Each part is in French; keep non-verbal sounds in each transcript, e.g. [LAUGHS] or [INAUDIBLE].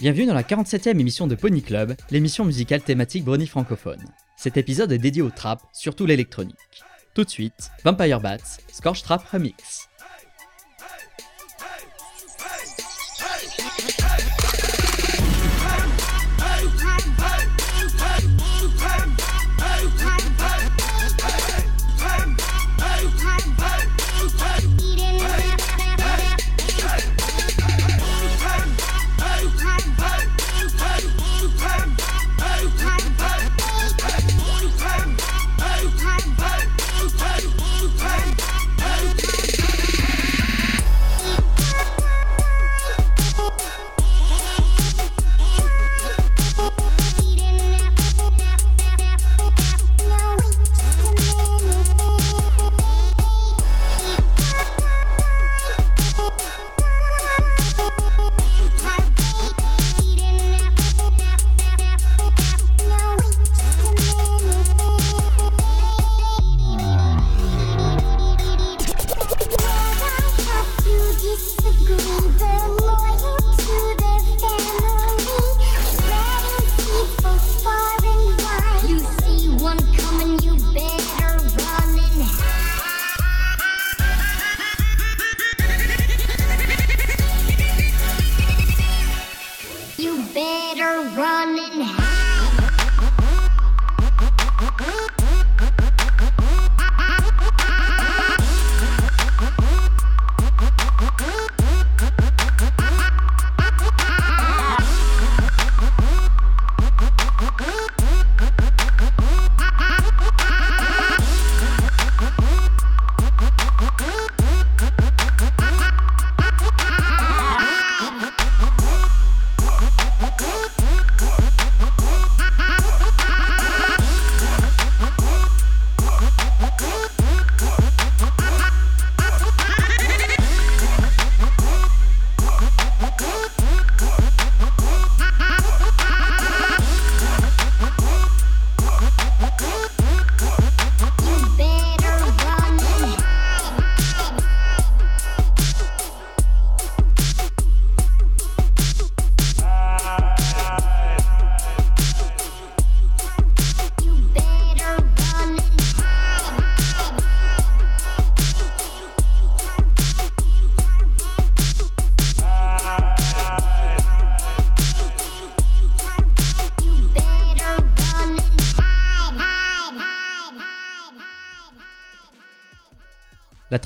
Bienvenue dans la 47e émission de Pony Club, l'émission musicale thématique Brony francophone. Cet épisode est dédié au trap, surtout l'électronique. Tout de suite, Vampire Bats, Scorch Trap Remix.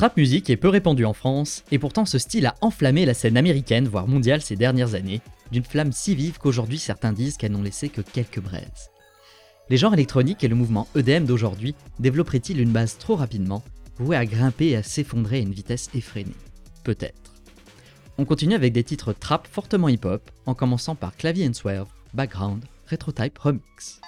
Trap music est peu répandue en France, et pourtant ce style a enflammé la scène américaine, voire mondiale ces dernières années, d'une flamme si vive qu'aujourd'hui certains disent qu'elles n'ont laissé que quelques braises. Les genres électroniques et le mouvement EDM d'aujourd'hui développeraient-ils une base trop rapidement, vouée à grimper et à s'effondrer à une vitesse effrénée? Peut-être. On continue avec des titres trap fortement hip-hop, en commençant par Clavier and Swerve, Background, Retrotype Remix.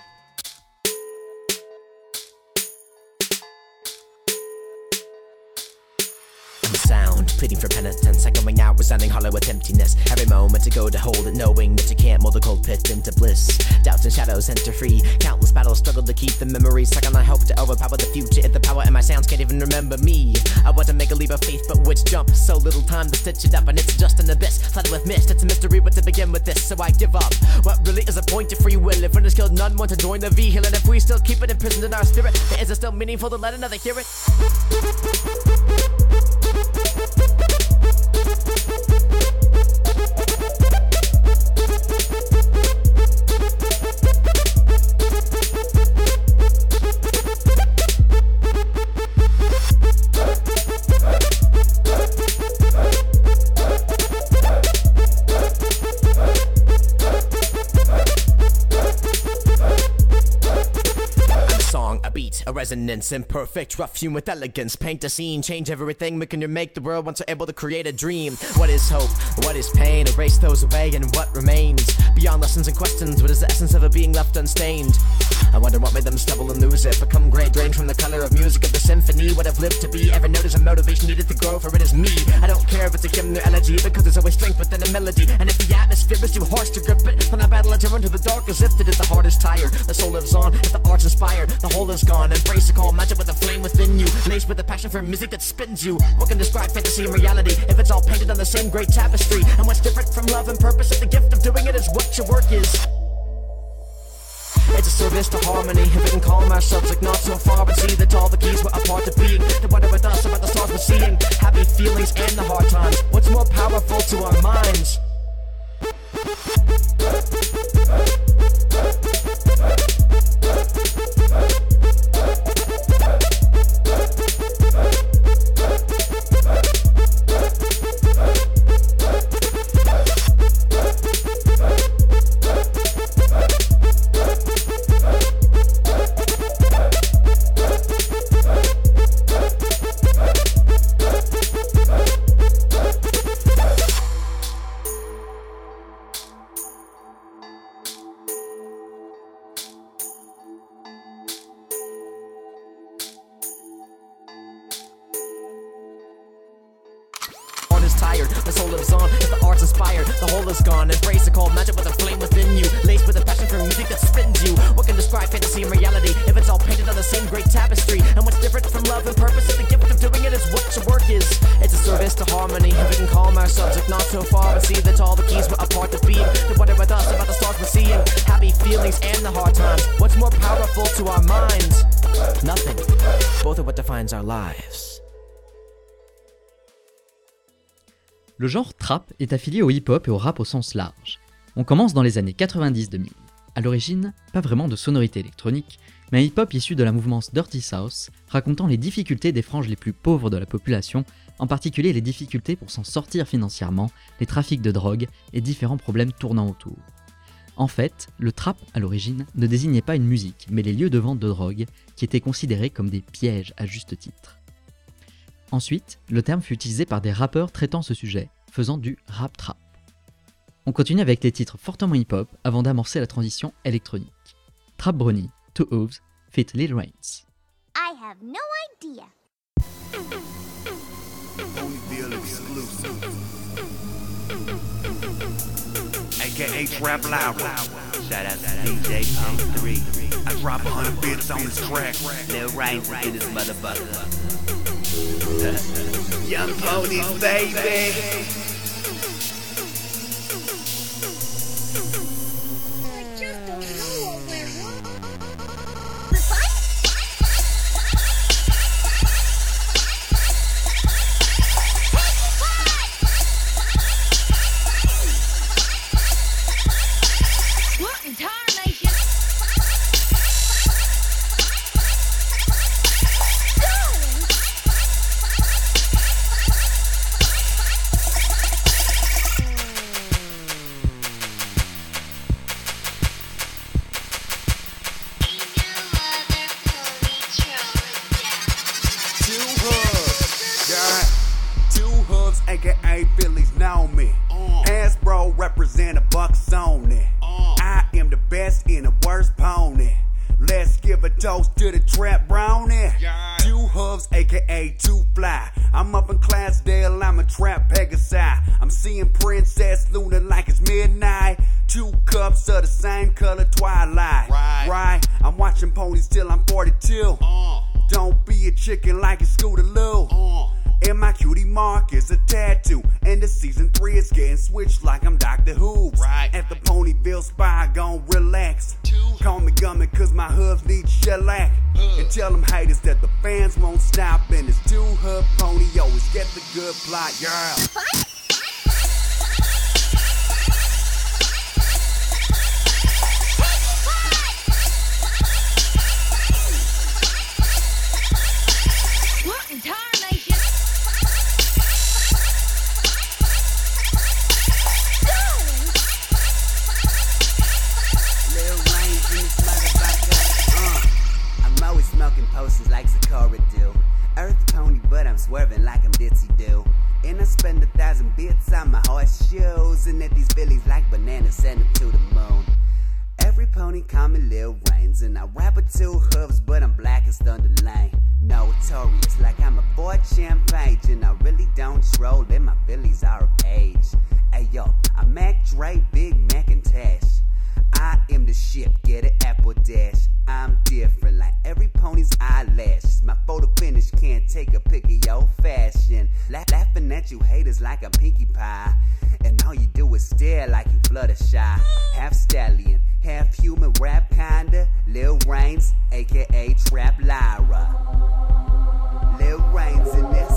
Pleading for penitence, echoing out, resounding hollow with emptiness. Every moment to go to hold it, knowing that you can't mold the cold pit into bliss. Doubts and shadows enter free. Countless battles struggle to keep the memories stuck on. I hope to overpower the future. If the power and my sounds can't even remember me. I want to make a leap of faith, but which jump? So little time to stitch it up, and it's just an abyss flooded with mist. It's a mystery what to begin with this, so I give up. What really is a point of free will? If is killed, none want to join the vehicle, and if we still keep it imprisoned in our spirit, is it still meaningful to let another hear it? Resonance, imperfect, rough hewn with elegance. Paint a scene, change everything, making you make the world once you're able to create a dream. What is hope? What is pain? Erase those away, and what remains? Beyond lessons and questions, what is the essence of it being left unstained? I wonder what made them stumble and lose it. Become great, drained from the color of music of the symphony. What I've lived to be, ever notice a motivation needed to grow, for it is me. I don't care if it's a hymn or elegy, because there's always strength within a melody. And if the atmosphere is too harsh to grip it, when I battle, I turn to the dark as if it is the heart is tired. The soul lives on, if the art's inspired, the whole is gone. Embrace call, magic with a flame within you. Laced with a passion for music that spins you. What can describe fantasy and reality if it's all painted on the same great tapestry? And what's different from love and purpose if the gift of doing it is what your work is? It's a service to harmony. If we can calm ourselves, like not so far, and see that all the keys were a part of being. To wonder with us about the stars we're seeing. Happy feelings and the hard times. What's more powerful to our minds? Le genre trap est affilié au hip-hop et au rap au sens large. On commence dans les années 90-2000. À l'origine, pas vraiment de sonorité électronique, mais un hip-hop issu de la mouvance Dirty South, racontant les difficultés des franges les plus pauvres de la population, en particulier les difficultés pour s'en sortir financièrement, les trafics de drogue et différents problèmes tournant autour. En fait, le trap, à l'origine, ne désignait pas une musique, mais les lieux de vente de drogue, qui étaient considérés comme des pièges à juste titre. Ensuite, le terme fut utilisé par des rappeurs traitant ce sujet, faisant du rap trap. On continue avec les titres fortement hip-hop avant d'amorcer la transition électronique. Trap Brony, Two Oves, Fit Lil Reigns. I have no idea. AKA Trap Loud. Shout out to DJ Punk 3. I drop a hundred bits on this track. Lil Reigns in this motherfucker. [LAUGHS] Young ponies, baby. Joes and that these billies like bananas, send them to the moon. Every pony call me Lil rains and I rap with two hooves, but I'm black as Thunder Lane. Notorious, like I'm a boy champagne, and I really don't troll, and my billies are of age. Hey yo, I'm Mac Dre, Big Macintosh. I am the ship, get it, apple dash. I'm different, like every pony's eyelashes. My photo finish can't take a pic of your fashion. La- laughing at you haters like a pinkie pie. And all you do is stare like you flutter shy. Half stallion, half human rap kinda. Lil Rains, aka Trap Lyra. Lil Rains in this.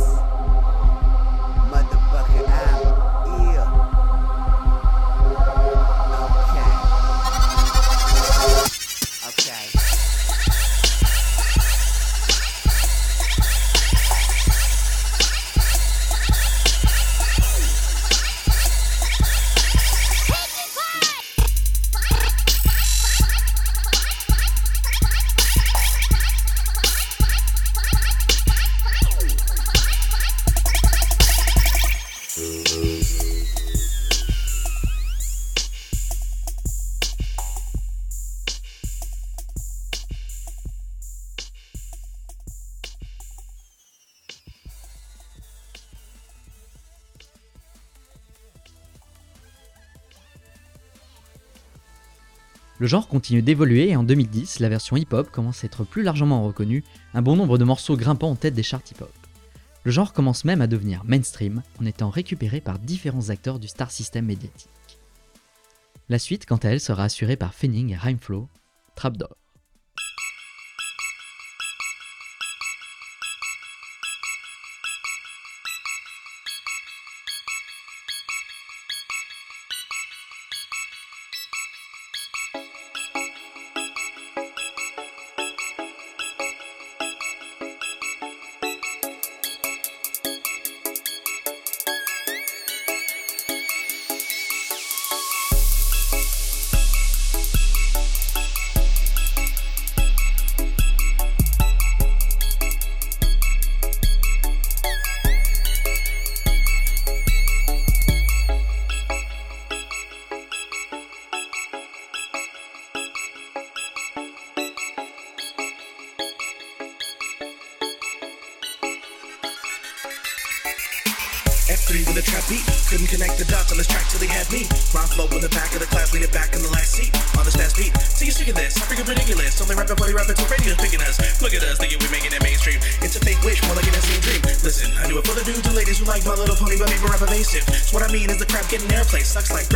Le genre continue d'évoluer et en 2010, la version hip-hop commence à être plus largement reconnue, un bon nombre de morceaux grimpant en tête des charts hip-hop. Le genre commence même à devenir mainstream en étant récupéré par différents acteurs du star system médiatique. La suite, quant à elle, sera assurée par Fenning et Rhymeflow, Trapdoor. getting airplay. Sucks like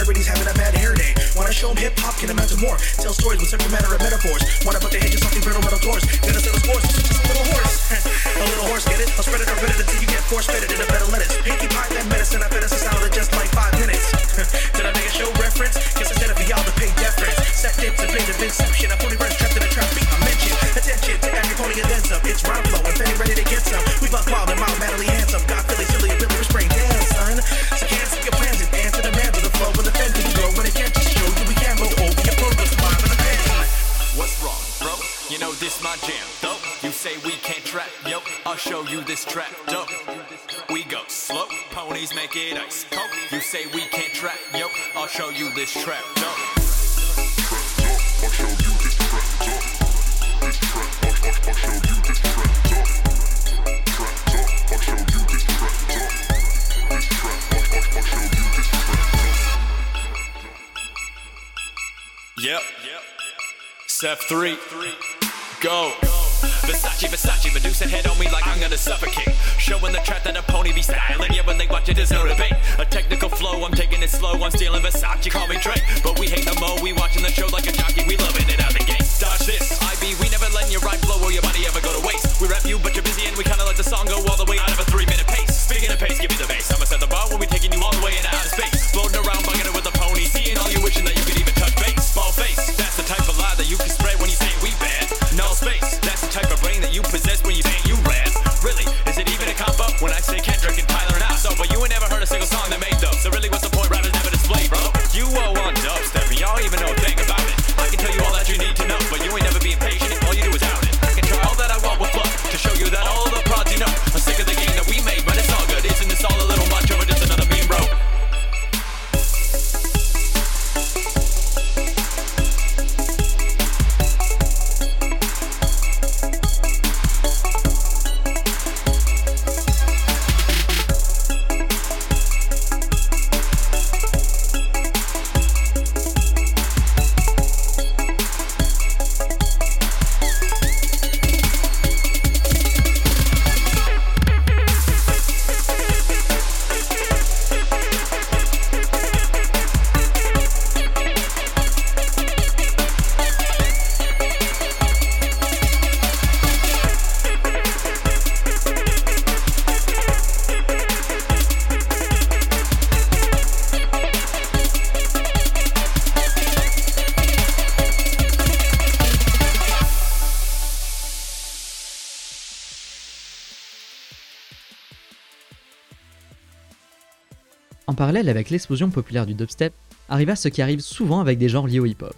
parallèle avec l'explosion populaire du dubstep, arriva ce qui arrive souvent avec des genres liés au hip-hop.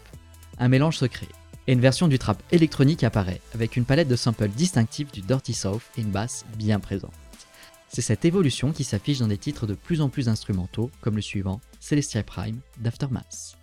Un mélange se crée, et une version du trap électronique apparaît, avec une palette de samples distinctifs du Dirty South et une basse bien présente. C'est cette évolution qui s'affiche dans des titres de plus en plus instrumentaux, comme le suivant, Celestial Prime d'Aftermath.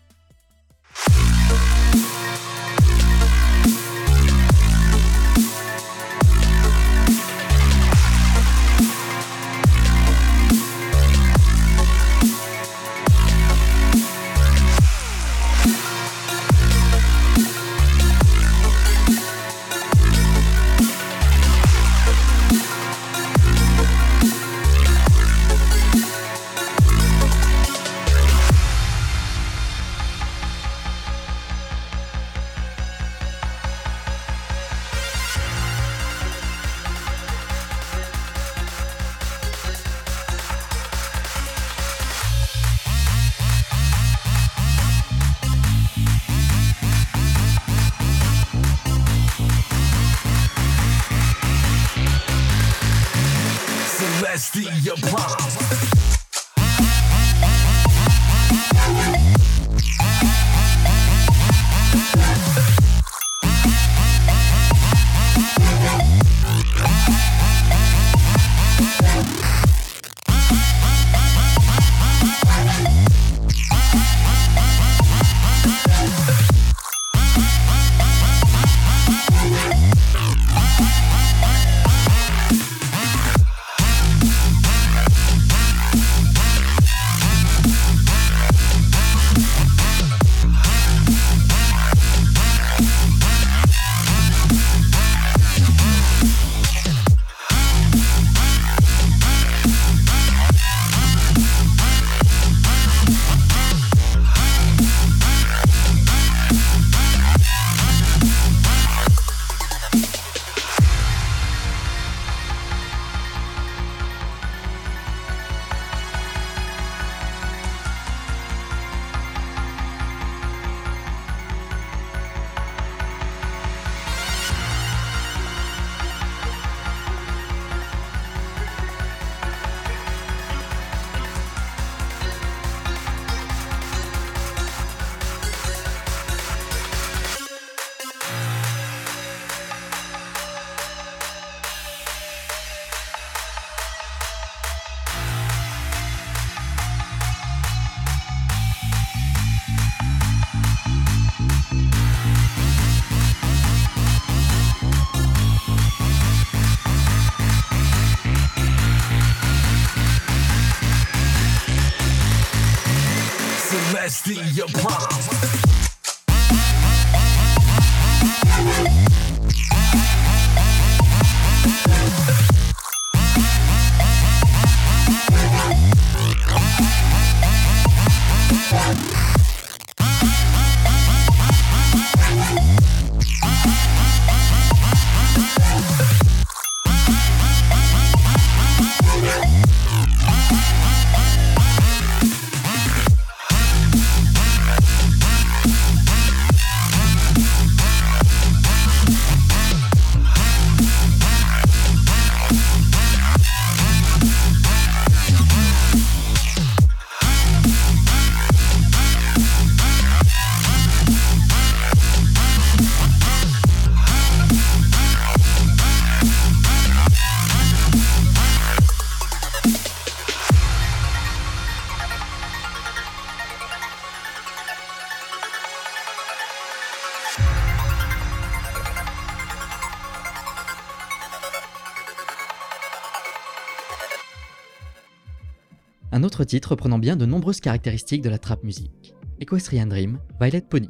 Un autre titre reprenant bien de nombreuses caractéristiques de la trap music. Equestrian Dream, Violet Pony.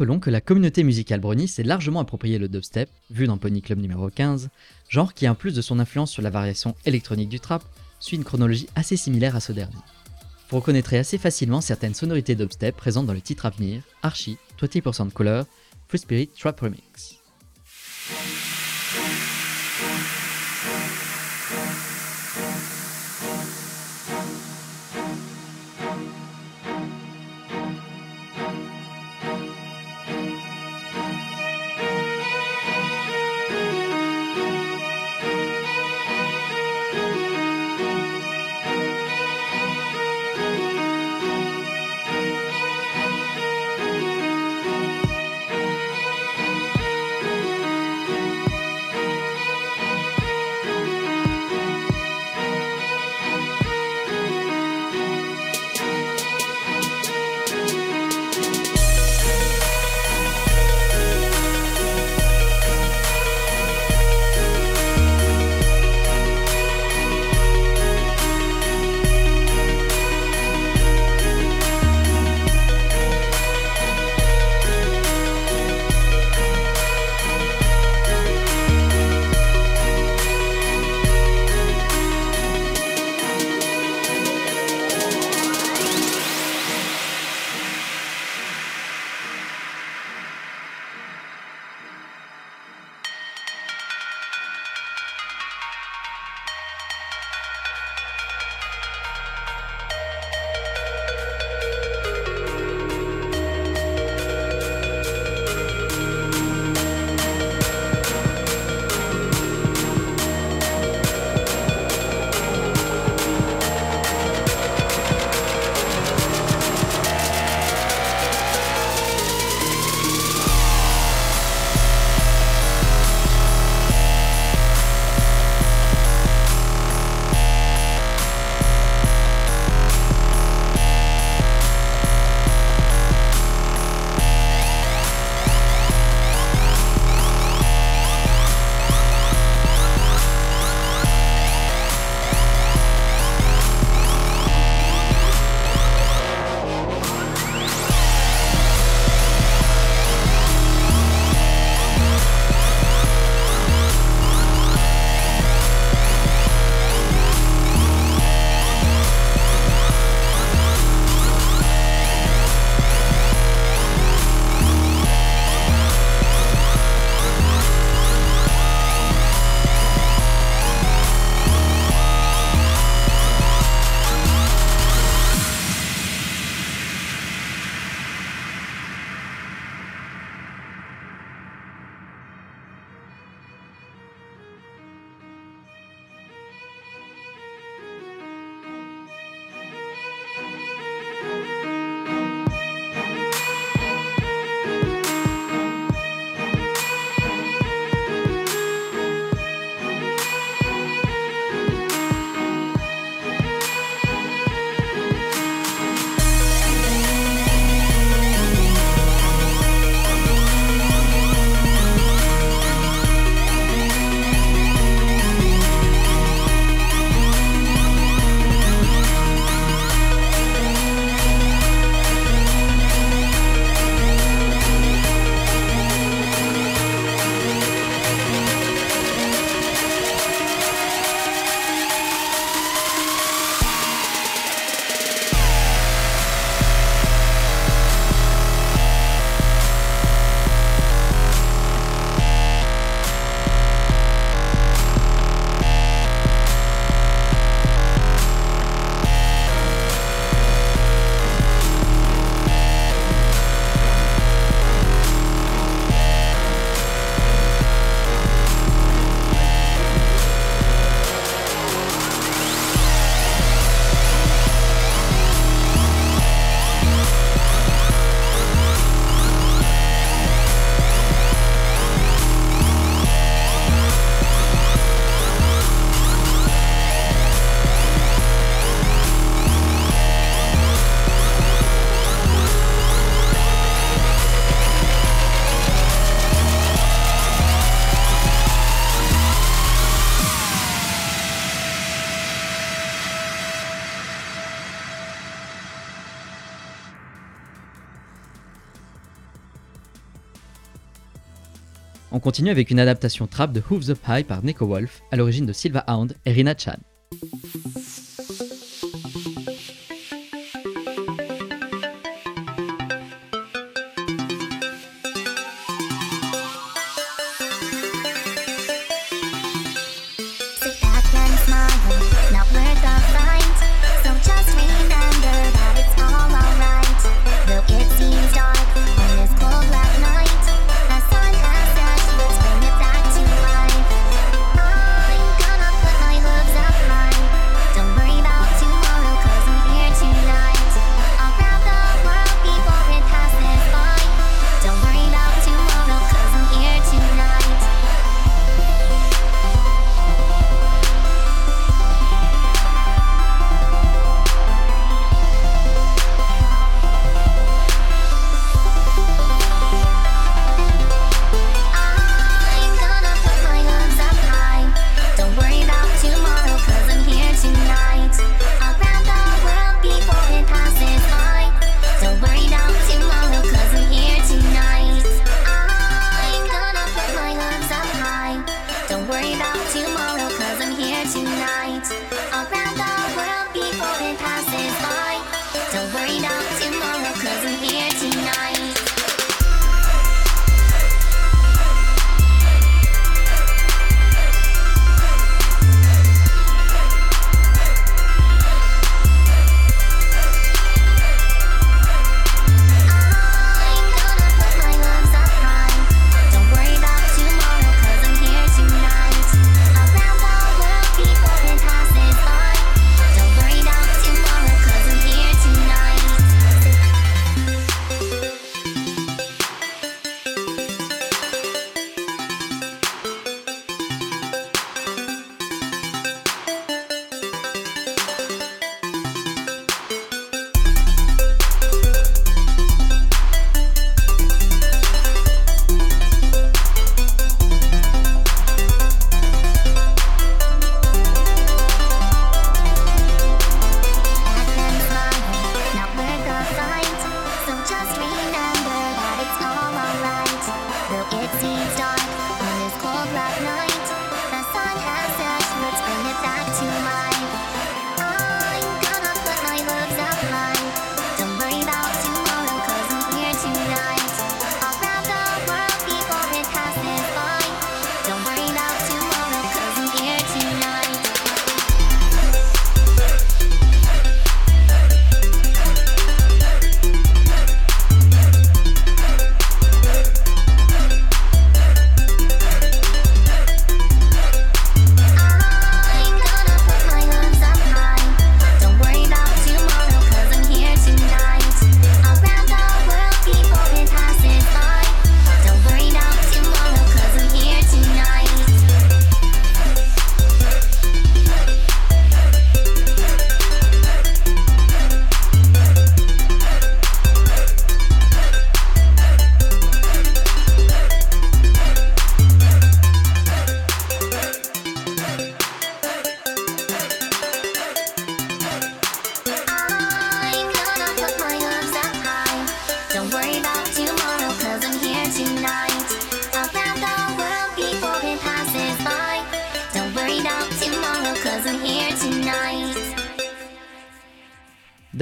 Rappelons que la communauté musicale brownie s'est largement approprié le dubstep, vu dans Pony Club numéro 15, genre qui en plus de son influence sur la variation électronique du trap, suit une chronologie assez similaire à ce dernier. Vous reconnaîtrez assez facilement certaines sonorités dubstep présentes dans le titre à venir, Archie, 20% Color, Free Spirit Trap Remix. On continue avec une adaptation trap de Hooves Up High par Nico Wolf, à l'origine de Silva Hound et Rina Chan.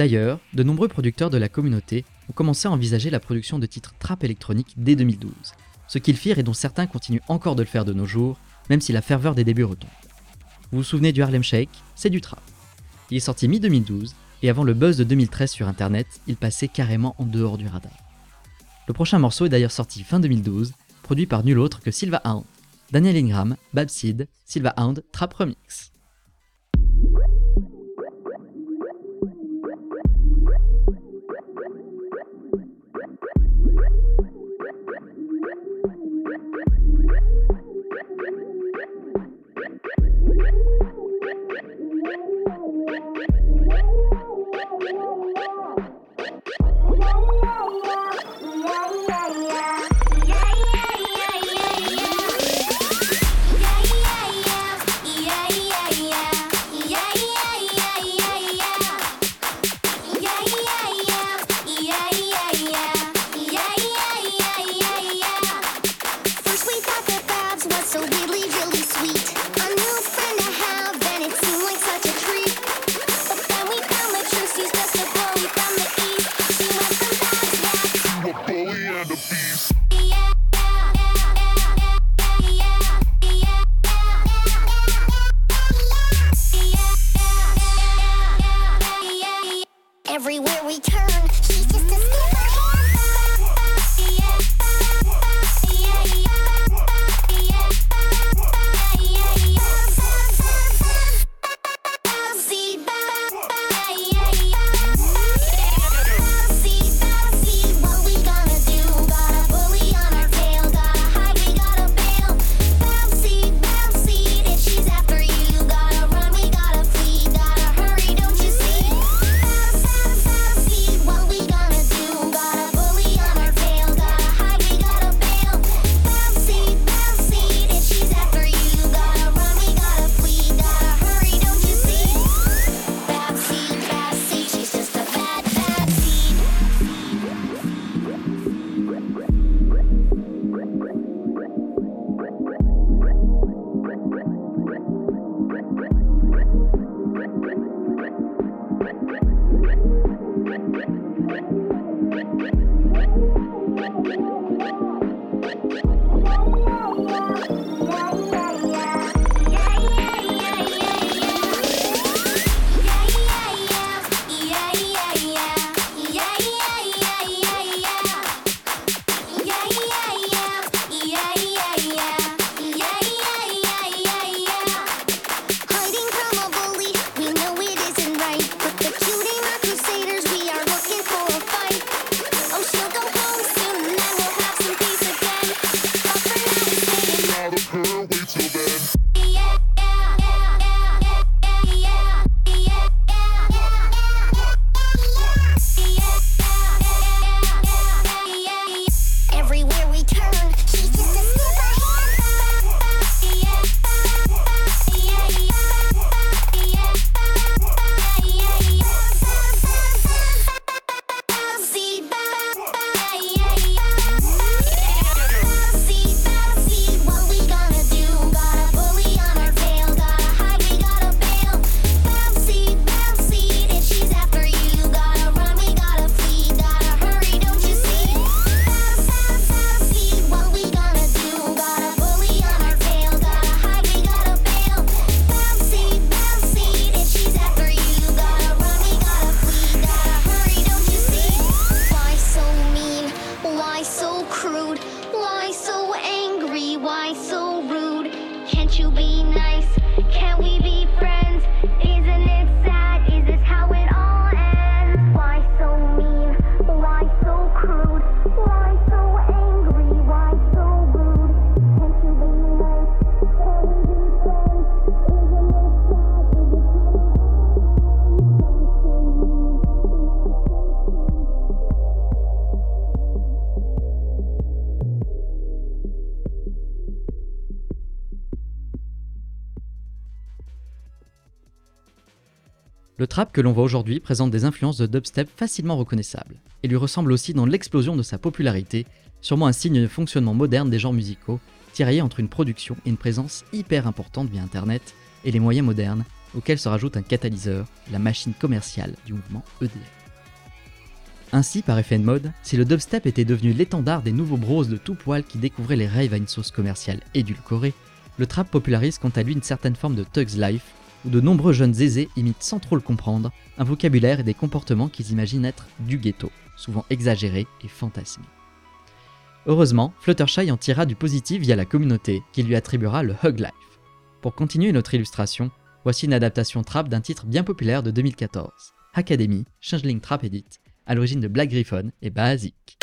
D'ailleurs, de nombreux producteurs de la communauté ont commencé à envisager la production de titres trap électronique dès 2012, ce qu'ils firent et dont certains continuent encore de le faire de nos jours, même si la ferveur des débuts retombe. Vous vous souvenez du Harlem Shake? C'est du trap. Il est sorti mi-2012, et avant le buzz de 2013 sur internet, il passait carrément en dehors du radar. Le prochain morceau est d'ailleurs sorti fin 2012, produit par nul autre que Silva Hound, Daniel Ingram, Babsid, Silva Hound, Trap Remix. Le trap que l'on voit aujourd'hui présente des influences de dubstep facilement reconnaissables, et lui ressemble aussi dans l'explosion de sa popularité, sûrement un signe de fonctionnement moderne des genres musicaux, tiraillé entre une production et une présence hyper importante via internet et les moyens modernes, auxquels se rajoute un catalyseur, la machine commerciale du mouvement EDM. Ainsi, par effet de mode, si le dubstep était devenu l'étendard des nouveaux bros de tout poil qui découvraient les raves à une sauce commerciale édulcorée, le trap popularise quant à lui une certaine forme de thug's life, où de nombreux jeunes aisés imitent sans trop le comprendre un vocabulaire et des comportements qu'ils imaginent être du ghetto, souvent exagérés et fantasmés. Heureusement, Fluttershy en tirera du positif via la communauté, qui lui attribuera le Hug Life. Pour continuer notre illustration, voici une adaptation trap d'un titre bien populaire de 2014, Academy, Changeling Trap Edit, à l'origine de Black Griffon et Basic.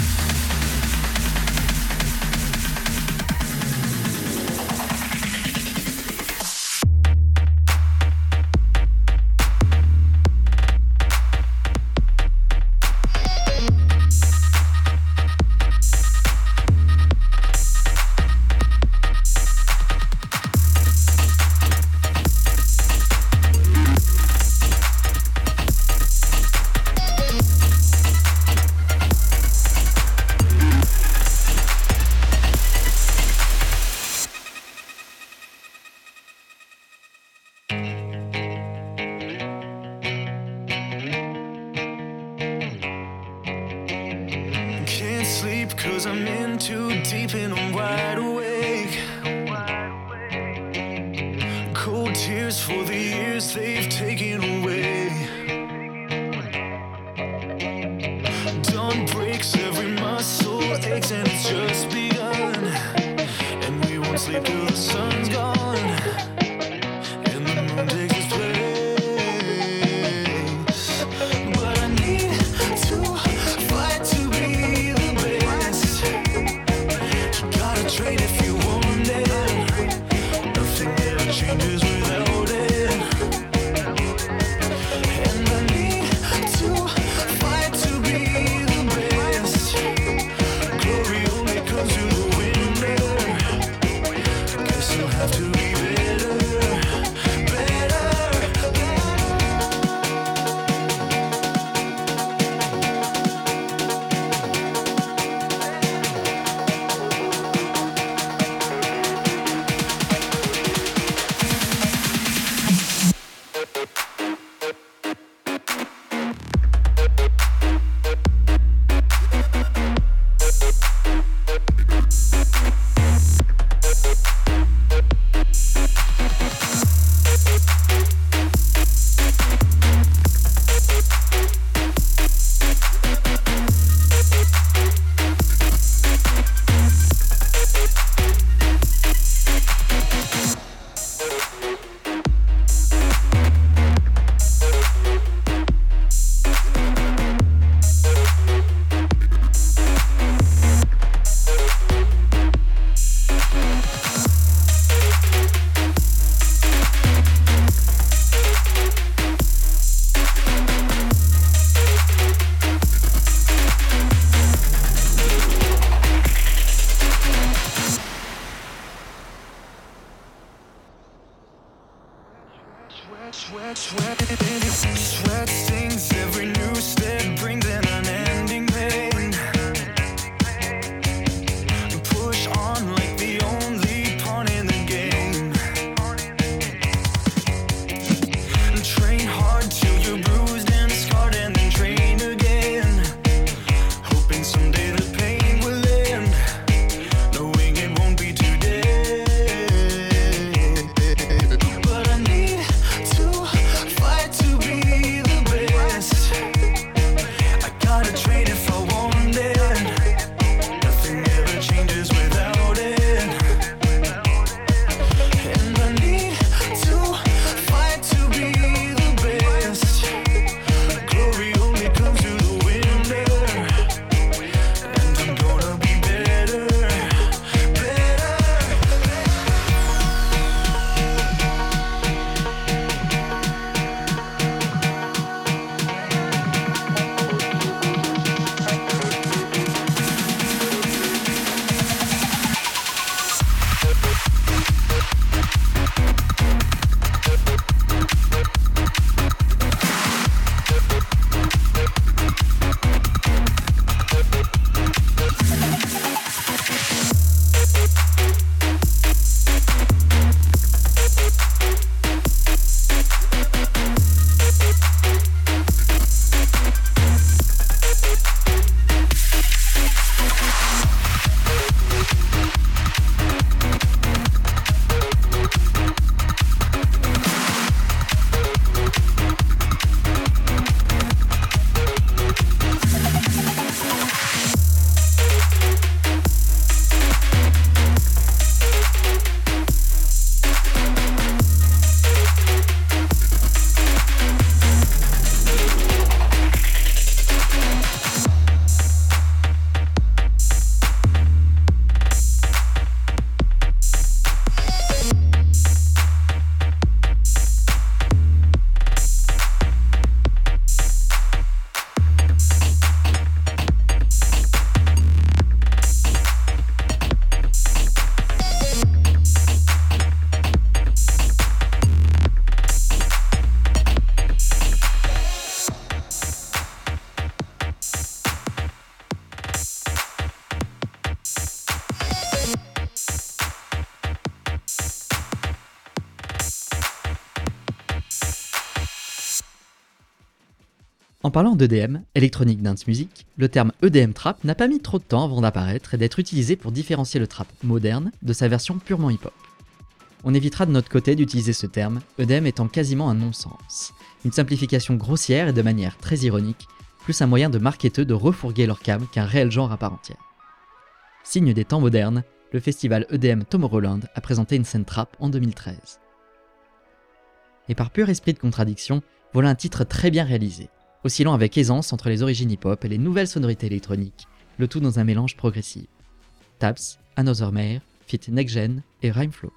parlant d'EDM, Electronic Dance Music, le terme EDM Trap n'a pas mis trop de temps avant d'apparaître et d'être utilisé pour différencier le trap moderne de sa version purement hip-hop. On évitera de notre côté d'utiliser ce terme, EDM étant quasiment un non-sens, une simplification grossière et de manière très ironique, plus un moyen de marketeux de refourguer leur cam qu'un réel genre à part entière. Signe des temps modernes, le festival EDM Tomorrowland a présenté une scène trap en 2013. Et par pur esprit de contradiction, voilà un titre très bien réalisé, oscillant avec aisance entre les origines hip-hop et les nouvelles sonorités électroniques, le tout dans un mélange progressif. Taps, Another Mare, Fit Next Gen et Rhymeflow.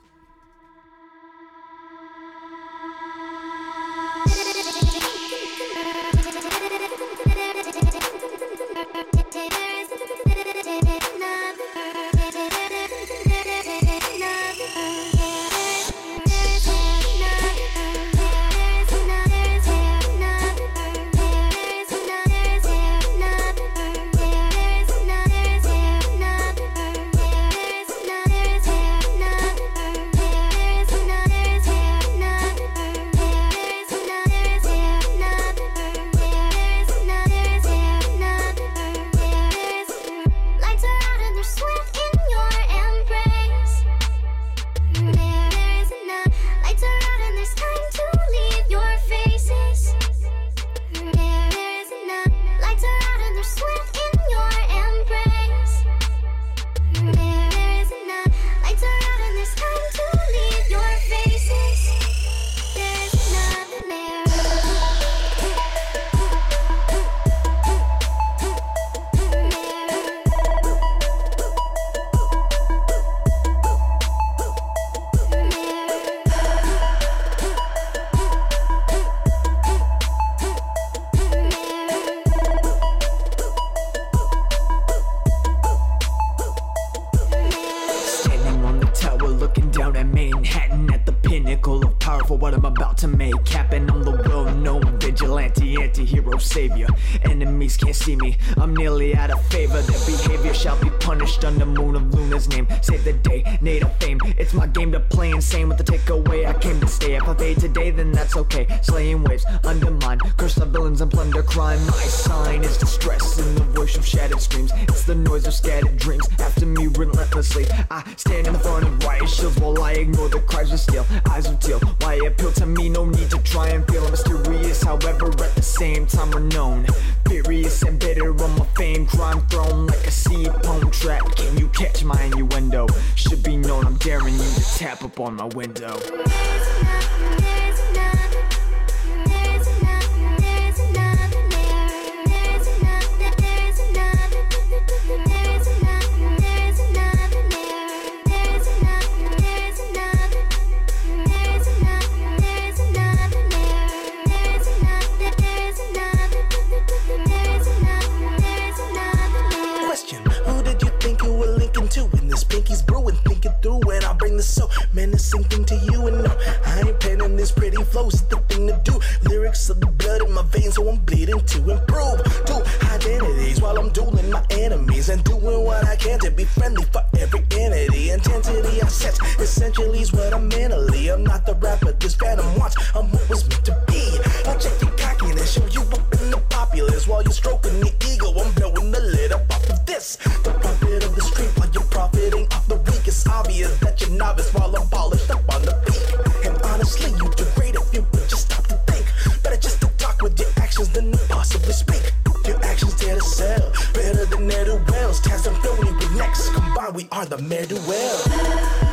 we are the Mare Duel.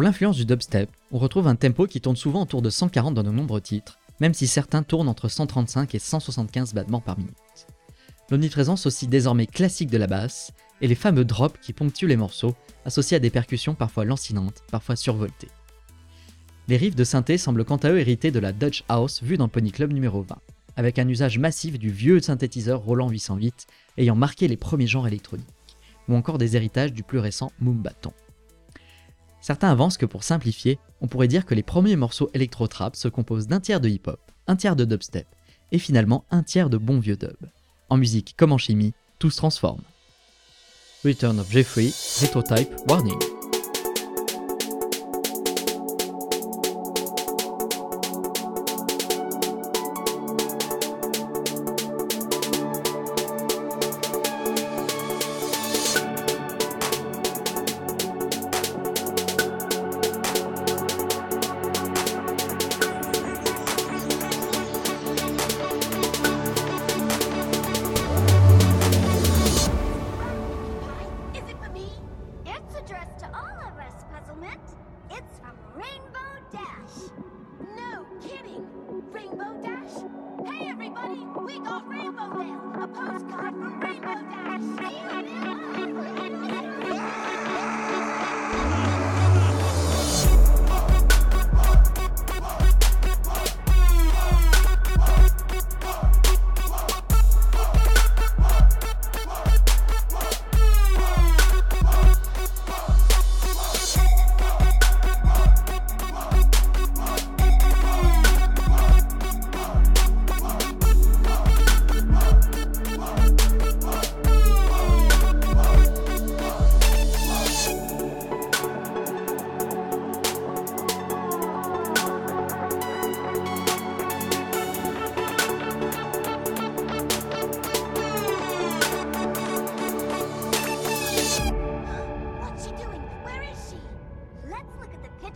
Pour l'influence du dubstep, on retrouve un tempo qui tourne souvent autour de 140 dans de nombreux titres, même si certains tournent entre 135 et 175 battements par minute. L'omniprésence aussi désormais classique de la basse, et les fameux drops qui ponctuent les morceaux, associés à des percussions parfois lancinantes, parfois survoltées. Les riffs de synthé semblent quant à eux hérités de la Dutch House vue dans Pony Club numéro 20, avec un usage massif du vieux synthétiseur Roland 808 ayant marqué les premiers genres électroniques, ou encore des héritages du plus récent Moombaton. Certains avancent que pour simplifier, on pourrait dire que les premiers morceaux électro-trap se composent d'un tiers de hip-hop, un tiers de dubstep, et finalement un tiers de bon vieux dub. En musique comme en chimie, tout se transforme. Return of Jeffrey, Retrotype, Warning.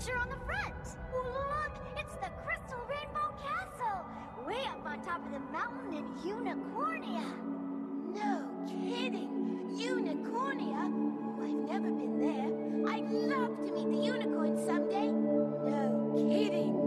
Picture on the front. Look, it's the Crystal Rainbow Castle, way up on top of the mountain in Unicornia. No kidding, Unicornia? I've never been there. I'd love to meet the unicorn someday. No kidding.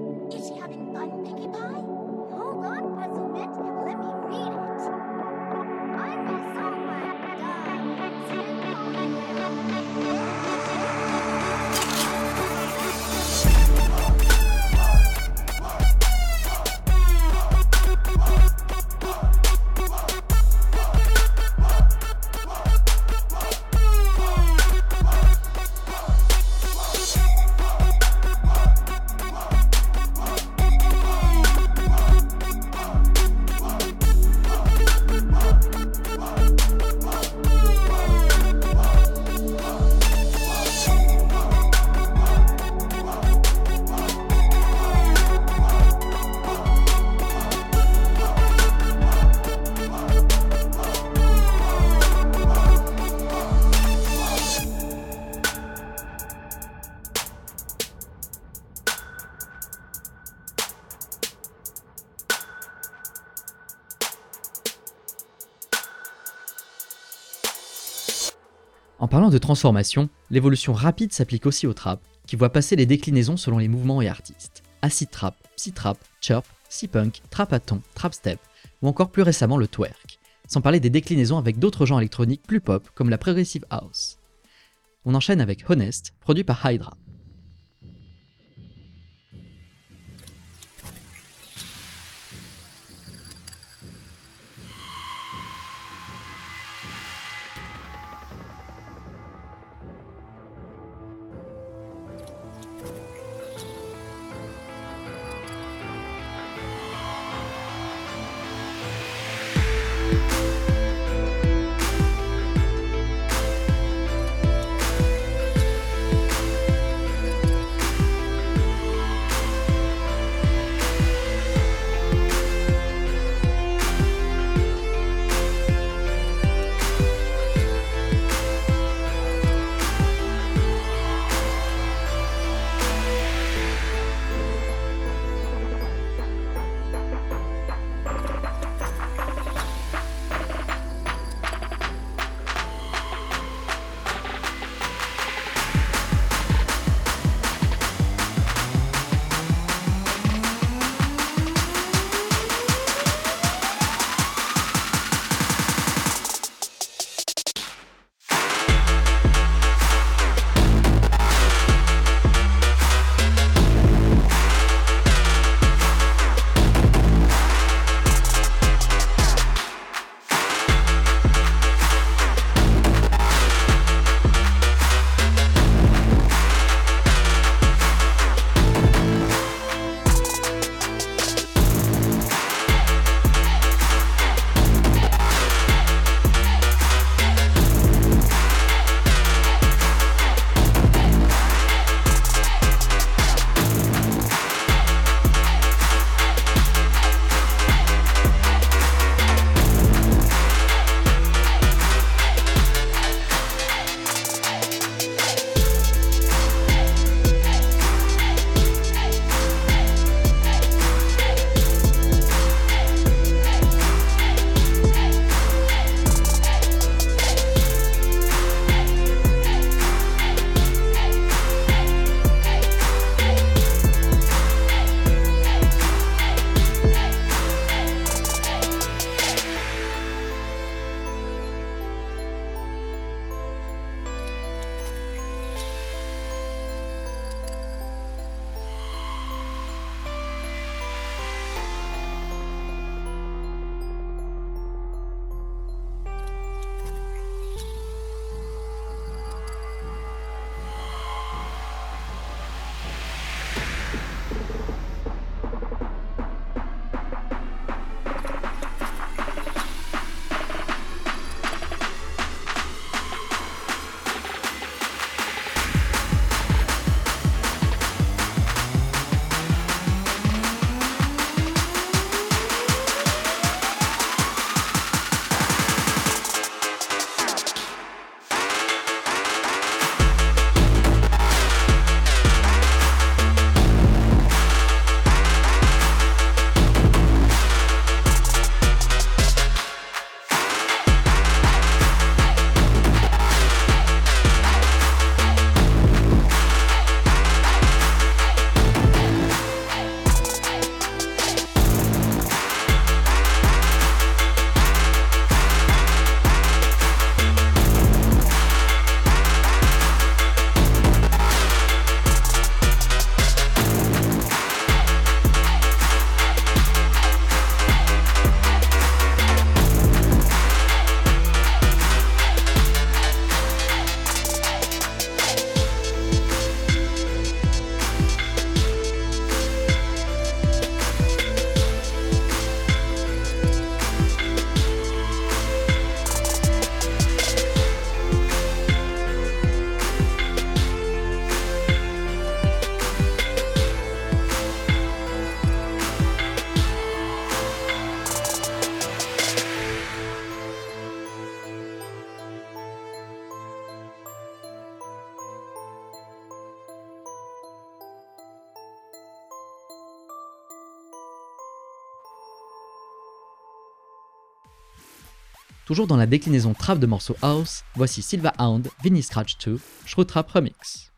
De transformation, l'évolution rapide s'applique aussi au trap, qui voit passer les déclinaisons selon les mouvements et artistes. Acid trap, psy-trap, chirp, psy-punk, trap à trap step, ou encore plus récemment le twerk, sans parler des déclinaisons avec d'autres genres électroniques plus pop comme la progressive house. On enchaîne avec Honest, produit par Hydra. Toujours dans la déclinaison trap de morceaux house, voici Silva Hound, Vinny Scratch 2, Shrew Trap Remix.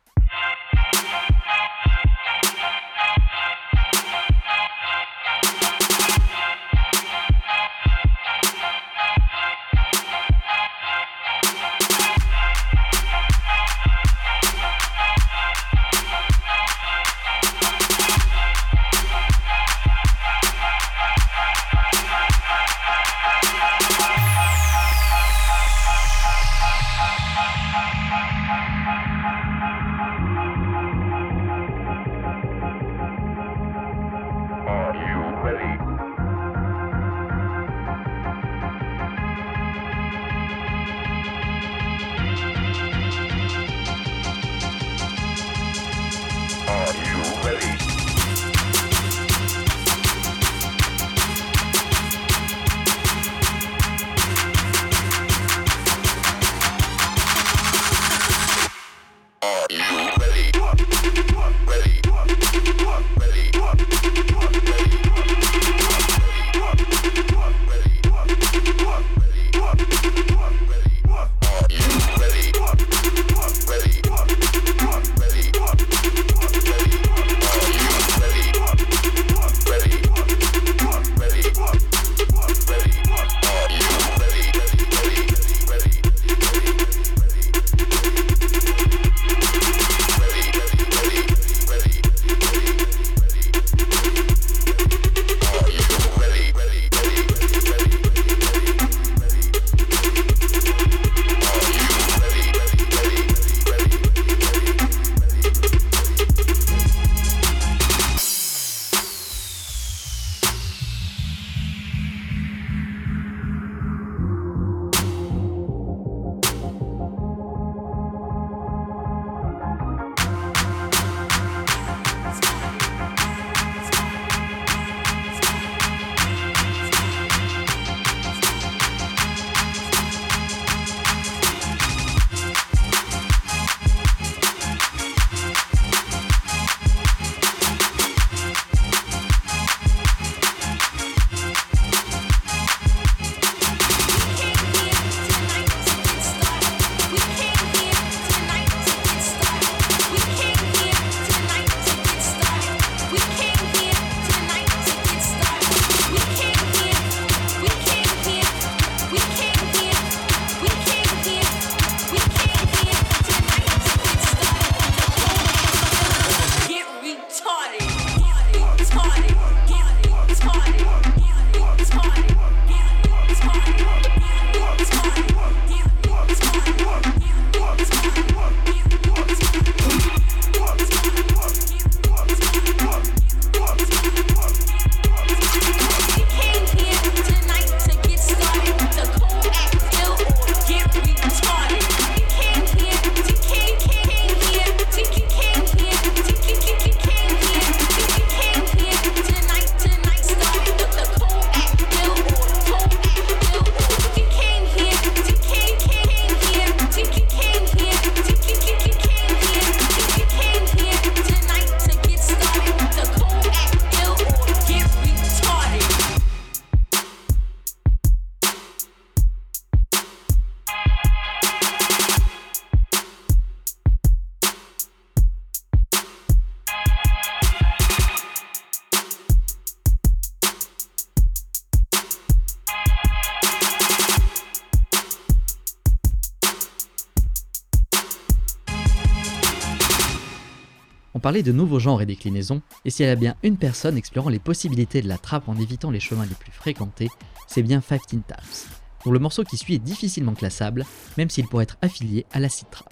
Parlait de nouveaux genres et déclinaisons, et s'il y a bien une personne explorant les possibilités de la trappe en évitant les chemins les plus fréquentés, c'est bien 15 Taps, dont le morceau qui suit est difficilement classable, même s'il pourrait être affilié à la trap.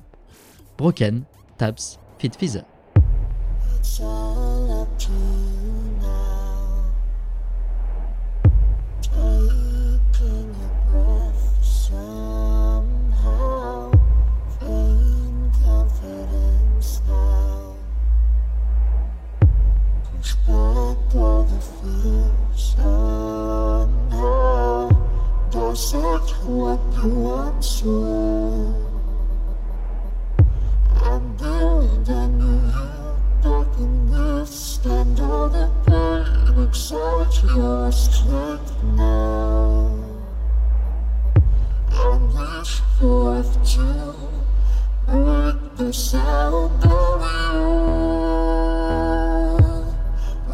Broken, Taps, Fit Feather. explained all the fears and now dissect what you answer? And building you back in this stand out of pain and excite your strength now. And reach forth to break the sound you?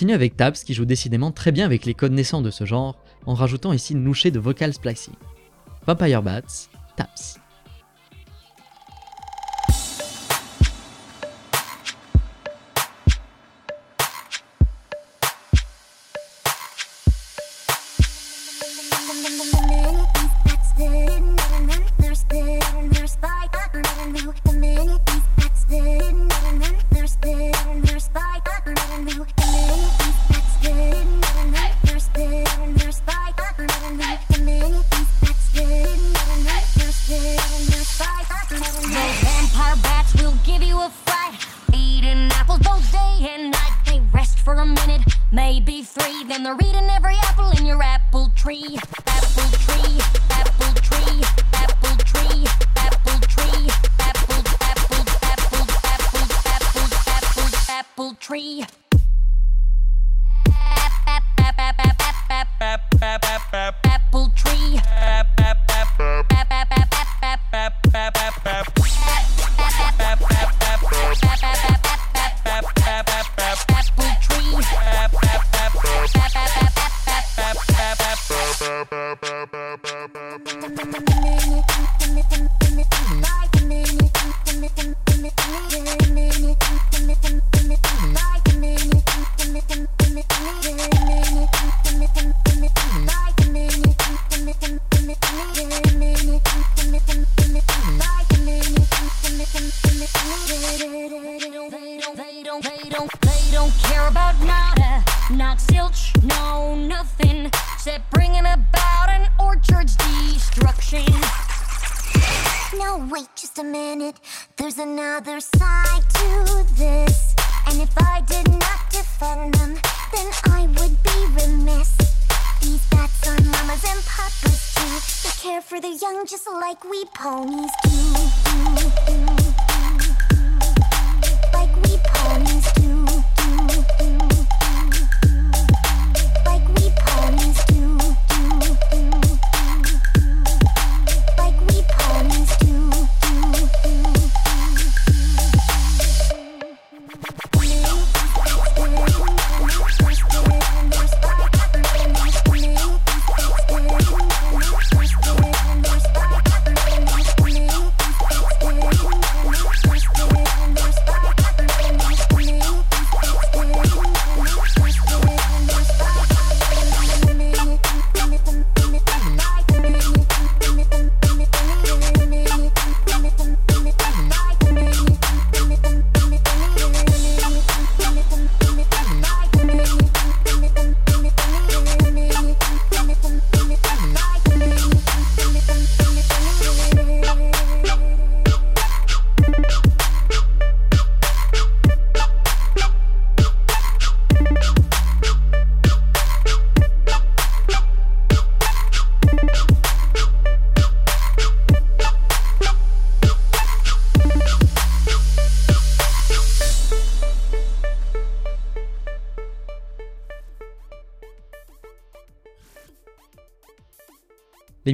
continue avec Tabs qui joue décidément très bien avec les codes naissants de ce genre, en rajoutant ici une louchée de vocal splicing. Vampire Bats, Tabs.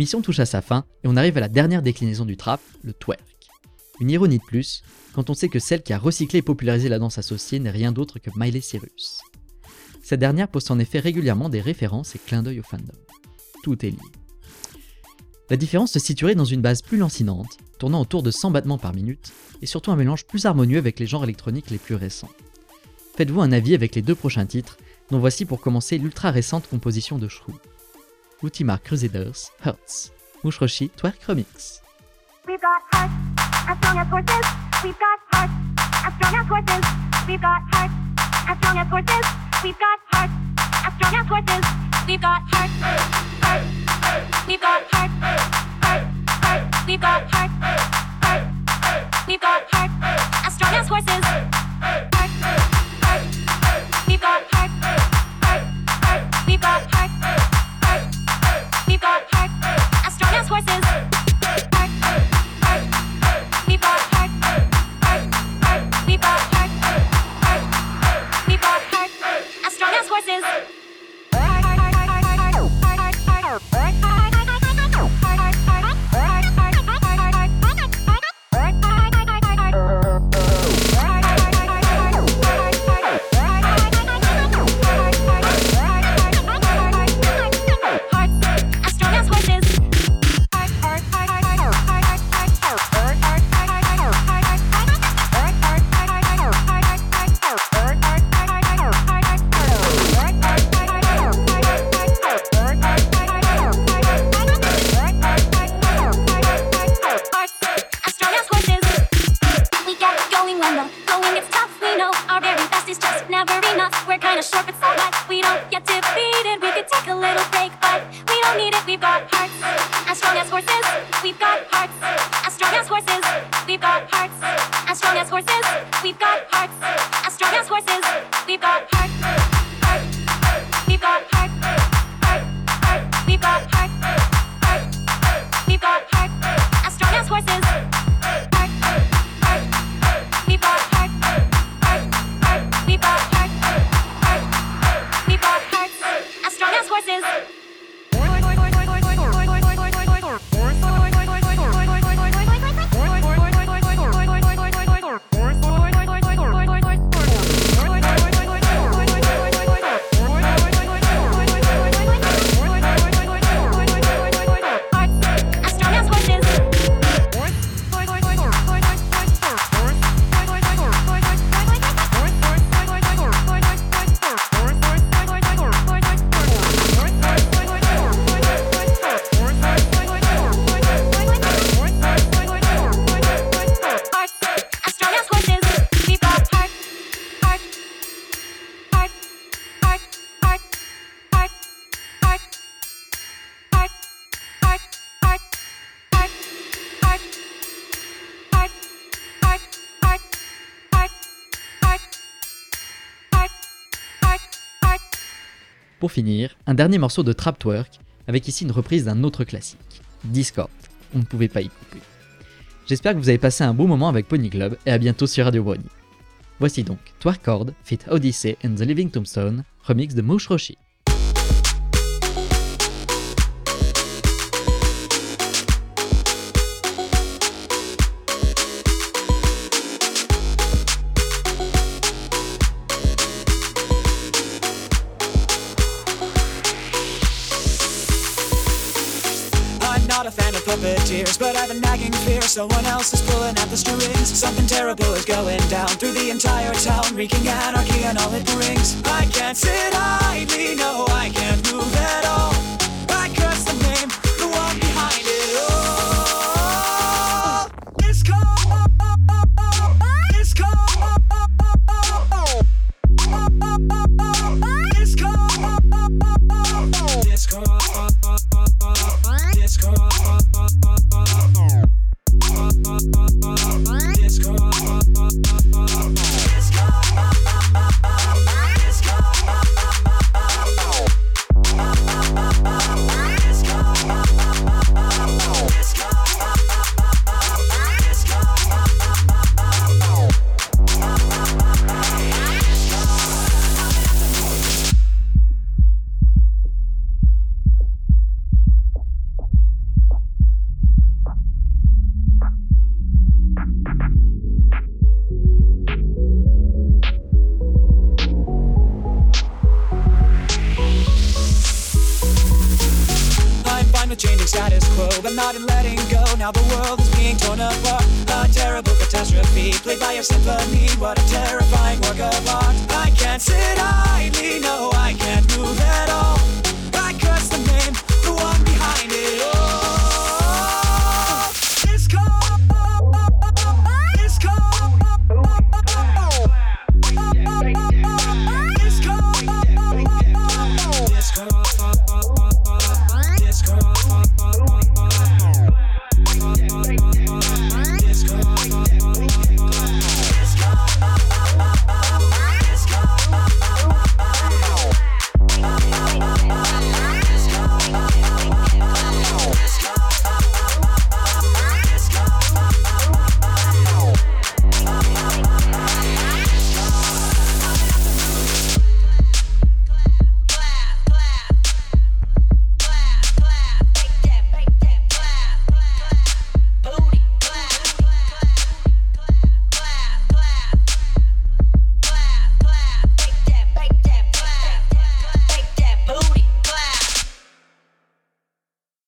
L'émission touche à sa fin et on arrive à la dernière déclinaison du trap, le twerk. Une ironie de plus, quand on sait que celle qui a recyclé et popularisé la danse associée n'est rien d'autre que Miley Cyrus. Cette dernière poste en effet régulièrement des références et clins d'œil au fandom. Tout est lié. La différence se situerait dans une base plus lancinante, tournant autour de 100 battements par minute, et surtout un mélange plus harmonieux avec les genres électroniques les plus récents. Faites-vous un avis avec les deux prochains titres, dont voici pour commencer l'ultra récente composition de Shrew. Ultimar Crusaders, Hurts, Mushroshi Twerk Remix. We've got hearts as strong as horses. We've got hearts as strong as horses. We've got hearts as strong as horses. We've got hearts as strong as horses. We've got hearts. hearts, We've got hearts. hearts, hearts. We've got hearts. hearts, We've got hearts as strong as horses. Hearts, hearts. We've got hearts. hearts, horses. Hark. Horses. Un dernier morceau de Trap Twerk, avec ici une reprise d'un autre classique, Discord. On ne pouvait pas y couper. J'espère que vous avez passé un bon moment avec Pony Club et à bientôt sur Radio Brony. Voici donc Twerkord, Fit Odyssey and the Living Tombstone, remix de Mouche Roshi. I've a nagging fear someone else is pulling at the strings. Something terrible is going down through the entire town, wreaking anarchy and all it brings. I can't sit idly, no, I can't move at all.